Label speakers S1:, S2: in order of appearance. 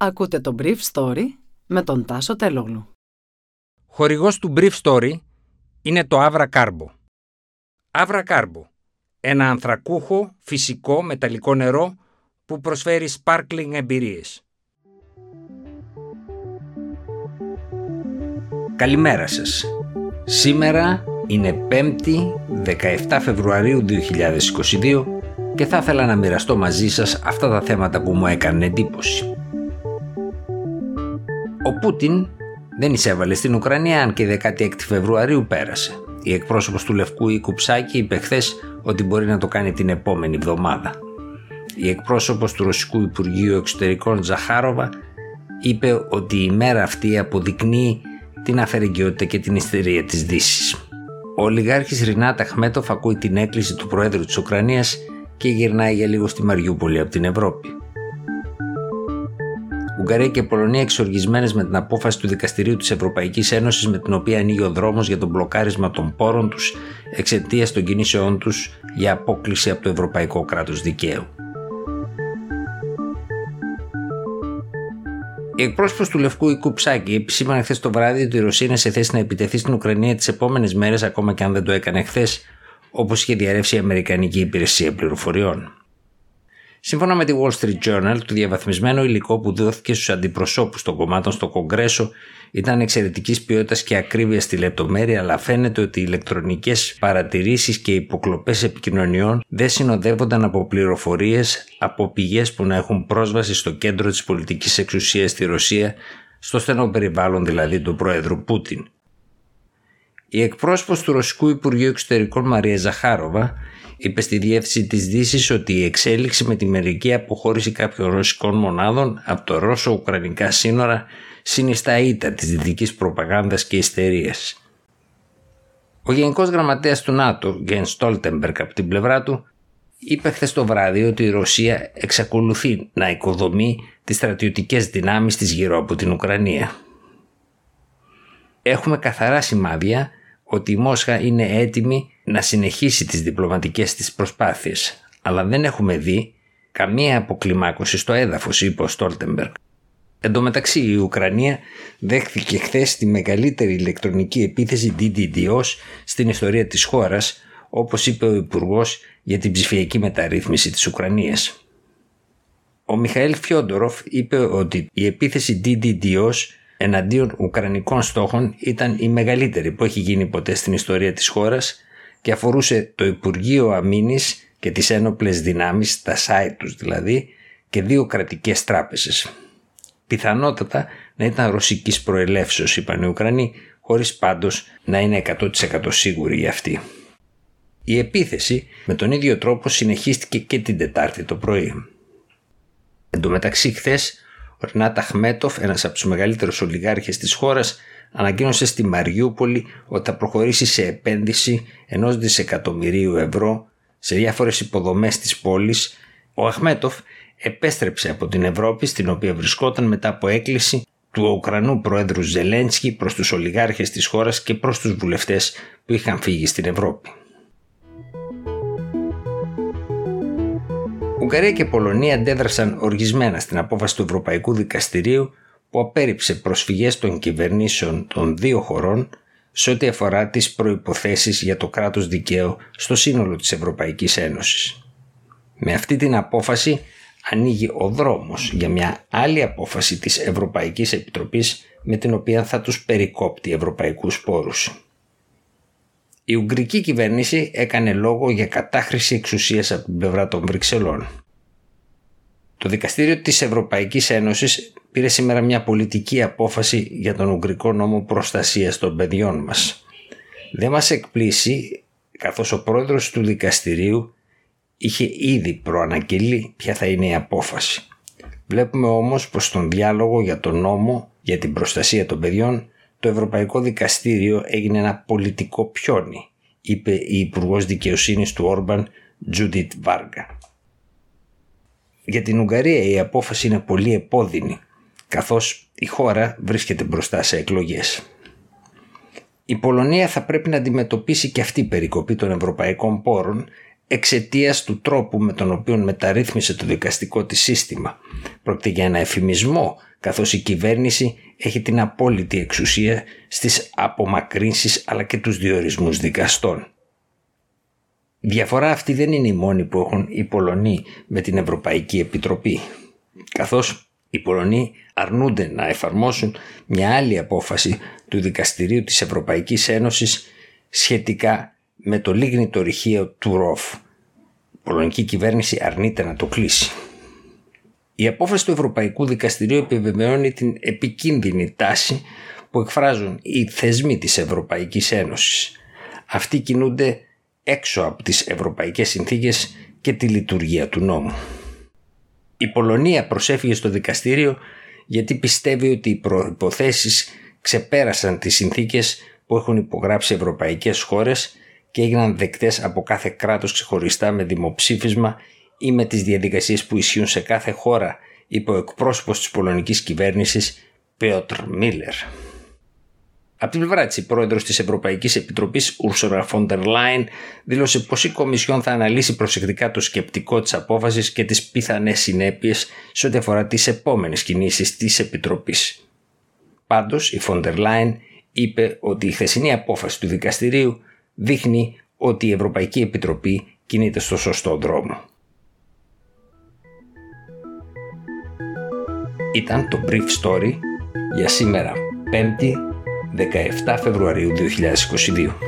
S1: Ακούτε το Brief Story με τον Τάσο Τελόγλου.
S2: Χορηγός του Brief Story είναι το Avra Carbo. Avra Carbo, ένα ανθρακούχο, φυσικό, μεταλλικό νερό που προσφέρει sparkling εμπειρίες. Καλημέρα σας. Σήμερα είναι 5η 17 Φεβρουαρίου 2022 και θα ήθελα να μοιραστώ μαζί σας αυτά τα θέματα που μου έκανε εντύπωση. Ο Πούτιν δεν εισέβαλε στην Ουκρανία αν και η 16 Φεβρουαρίου πέρασε. Η εκπρόσωπος του Λευκού Οίκου Ψάκη είπε χθες ότι μπορεί να το κάνει την επόμενη εβδομάδα. Η εκπρόσωπος του Ρωσικού Υπουργείου Εξωτερικών Ζαχάροβα είπε ότι η μέρα αυτή αποδεικνύει την αφαιρεγκαιότητα και την ιστερία της δύσης. Ο ολιγάρχης Ρινάτα Χμέτοφ ακούει την έκκληση του Προέδρου της Ουκρανίας και γυρνάει για λίγο στη Μαριούπολη από την Ευρώπη. Ουγγαρία και Πολωνία εξοργισμένες με την απόφαση του Δικαστηρίου της Ευρωπαϊκής Ένωσης με την οποία ανοίγει ο δρόμος για τον μπλοκάρισμα των πόρων τους εξαιτίας των κινήσεών τους για απόκληση από το Ευρωπαϊκό κράτος δικαίου. Η εκπρόσωπος του Λευκού Οικού Ψάκη επισήμανε χθες το βράδυ ότι η Ρωσία είναι σε θέση να επιτεθεί στην Ουκρανία τις επόμενες μέρες, ακόμα και αν δεν το έκανε χθες, όπως είχε διαρρεύσει η Αμερικανική Υπηρεσία Πληροφοριών. Σύμφωνα με τη Wall Street Journal, το διαβαθμισμένο υλικό που δόθηκε στους αντιπροσώπους των κομμάτων στο Κογκρέσο ήταν εξαιρετικής ποιότητας και ακρίβειας στη λεπτομέρεια, αλλά φαίνεται ότι οι ηλεκτρονικές παρατηρήσεις και υποκλοπές επικοινωνιών δεν συνοδεύονταν από πληροφορίες από πηγές που να έχουν πρόσβαση στο κέντρο της πολιτικής εξουσίας στη Ρωσία, στο στενό περιβάλλον δηλαδή του Πρόεδρου Πούτιν. Η εκπρόσωπος του Ρωσικού Υπουργείου Εξωτερικών Μαρία Ζαχάροβα είπε στη διεύθυνση της Δύσης ότι η εξέλιξη με τη μερική αποχώρηση κάποιων ρωσικών μονάδων από το Ρώσο-Ουκρανικά σύνορα συνιστά ήττα της δυτικής προπαγάνδας και ιστερίας. Ο Γενικός Γραμματέας του ΝΑΤΟ, Γκέν Στόλτεμπερκ, από την πλευρά του, είπε χθες το βράδυ ότι η Ρωσία εξακολουθεί να οικοδομεί τις στρατιωτικές δυνάμεις της γύρω από την Ουκρανία. Έχουμε καθαρά σημάδια ότι η Μόσχα είναι έτοιμη να συνεχίσει τις διπλωματικές της προσπάθειες, αλλά δεν έχουμε δει καμία αποκλιμάκωση στο έδαφος, είπε ο Στόλτεμπεργκ. Εν τω μεταξύ η Ουκρανία δέχθηκε χθες τη μεγαλύτερη ηλεκτρονική επίθεση DDoS στην ιστορία της χώρας, όπως είπε ο Υπουργός για την ψηφιακή μεταρρύθμιση της Ουκρανίας. Ο Μιχαήλ Φιόντοροφ είπε ότι η επίθεση DDoS εναντίον Ουκρανικών στόχων ήταν η μεγαλύτερη που έχει γίνει ποτέ στην ιστορία της χώρας και αφορούσε το Υπουργείο Αμήνης και τις ένοπλες δυνάμεις, τα site τους δηλαδή, και δύο κρατικές τράπεζες. Πιθανότατα να ήταν ρωσικής προελεύσεως, είπαν οι Ουκρανοί, χωρίς πάντως να είναι 100% σίγουροι για αυτή. Η επίθεση με τον ίδιο τρόπο συνεχίστηκε και την Τετάρτη το πρωί. Εν τω μεταξύ χθες ο Ρνάτα Χμέτοφ, ένας από τους μεγαλύτερους ολιγάρχες της χώρας, ανακοίνωσε στη Μαριούπολη ότι θα προχωρήσει σε επένδυση ενός δισεκατομμυρίου ευρώ σε διάφορες υποδομές της πόλης. Ο Αχμέτοφ επέστρεψε από την Ευρώπη στην οποία βρισκόταν μετά από έκκληση του Ουκρανού Πρόεδρου Ζελένσκι προς τους ολιγάρχες της χώρας και προς τους βουλευτές που είχαν φύγει στην Ευρώπη. Ουγγαρία και Πολωνία αντέδρασαν οργισμένα στην απόφαση του Ευρωπαϊκού Δικαστηρίου που απέρριψε προσφυγές των κυβερνήσεων των δύο χωρών σε ό,τι αφορά τις προϋποθέσεις για το κράτος δικαίου στο σύνολο της Ευρωπαϊκής Ένωσης. Με αυτή την απόφαση ανοίγει ο δρόμος για μια άλλη απόφαση της Ευρωπαϊκής Επιτροπής με την οποία θα τους περικόπτει ευρωπαϊκούς πόρους. Η Ουγγρική κυβέρνηση έκανε λόγο για κατάχρηση εξουσίας από την πλευρά των Βρυξελών. Το Δικαστήριο της Ευρωπαϊκής Ένωσης πήρε σήμερα μια πολιτική απόφαση για τον Ουγγρικό νόμο προστασίας των παιδιών μας. Δεν μας εκπλήσει καθώς ο πρόεδρος του δικαστηρίου είχε ήδη προαναγγελεί ποια θα είναι η απόφαση. Βλέπουμε όμως πως στον διάλογο για τον νόμο για την προστασία των παιδιών το Ευρωπαϊκό Δικαστήριο έγινε ένα πολιτικό πιόνι, είπε η Υπουργός Δικαιοσύνης του Όρμπαν Τζούντιτ Βάργα. Για την Ουγγαρία η απόφαση είναι πολύ επώδυνη, καθώς η χώρα βρίσκεται μπροστά σε εκλογές. Η Πολωνία θα πρέπει να αντιμετωπίσει και αυτή η περικοπή των ευρωπαϊκών πόρων εξαιτίας του τρόπου με τον οποίο μεταρρύθμισε το δικαστικό της σύστημα. Πρόκειται για ένα εφημισμό καθώς η κυβέρνηση έχει την απόλυτη εξουσία στις απομακρύνσεις αλλά και τους διορισμούς δικαστών. Η διαφορά αυτή δεν είναι η μόνη που έχουν οι Πολωνοί με την Ευρωπαϊκή Επιτροπή, καθώς οι Πολωνοί αρνούνται να εφαρμόσουν μια άλλη απόφαση του Δικαστηρίου της Ευρωπαϊκής Ένωσης σχετικά με το λίγνητο ρηχείο του ΡΟΦ. Η πολωνική κυβέρνηση αρνείται να το κλείσει. Η απόφαση του Ευρωπαϊκού Δικαστηρίου επιβεβαιώνει την επικίνδυνη τάση που εκφράζουν οι θεσμοί της Ευρωπαϊκής Ένωσης. Αυτοί κινούνται έξω από τις ευρωπαϊκές συνθήκες και τη λειτουργία του νόμου. Η Πολωνία προσέφυγε στο δικαστήριο γιατί πιστεύει ότι οι προϋποθέσεις ξεπέρασαν τις συνθήκες που έχουν υπογράψει ευρωπαϊκές χώρες και έγιναν δεκτές από κάθε κράτος ξεχωριστά με δημοψήφισμα ή με τις διαδικασίες που ισχύουν σε κάθε χώρα, είπε ο εκπρόσωπος της πολωνικής κυβέρνησης Πέοτρ Μίλλερ. Από την πλευρά της, η πρόεδρος της Ευρωπαϊκής Επιτροπής, Ursula von der Leyen, δήλωσε πως η Κομισιόν θα αναλύσει προσεκτικά το σκεπτικό της απόφασης και τις πιθανές συνέπειες σε ό,τι αφορά τις επόμενες κινήσεις της Επιτροπής. Πάντως, η von der Leyen είπε ότι η χθεσινή απόφαση του δικαστηρίου δείχνει ότι η Ευρωπαϊκή Επιτροπή κινείται στο σωστό δρόμο. Ήταν το Brief Story για σήμερα 5η 17 Φεβρουαρίου 2022.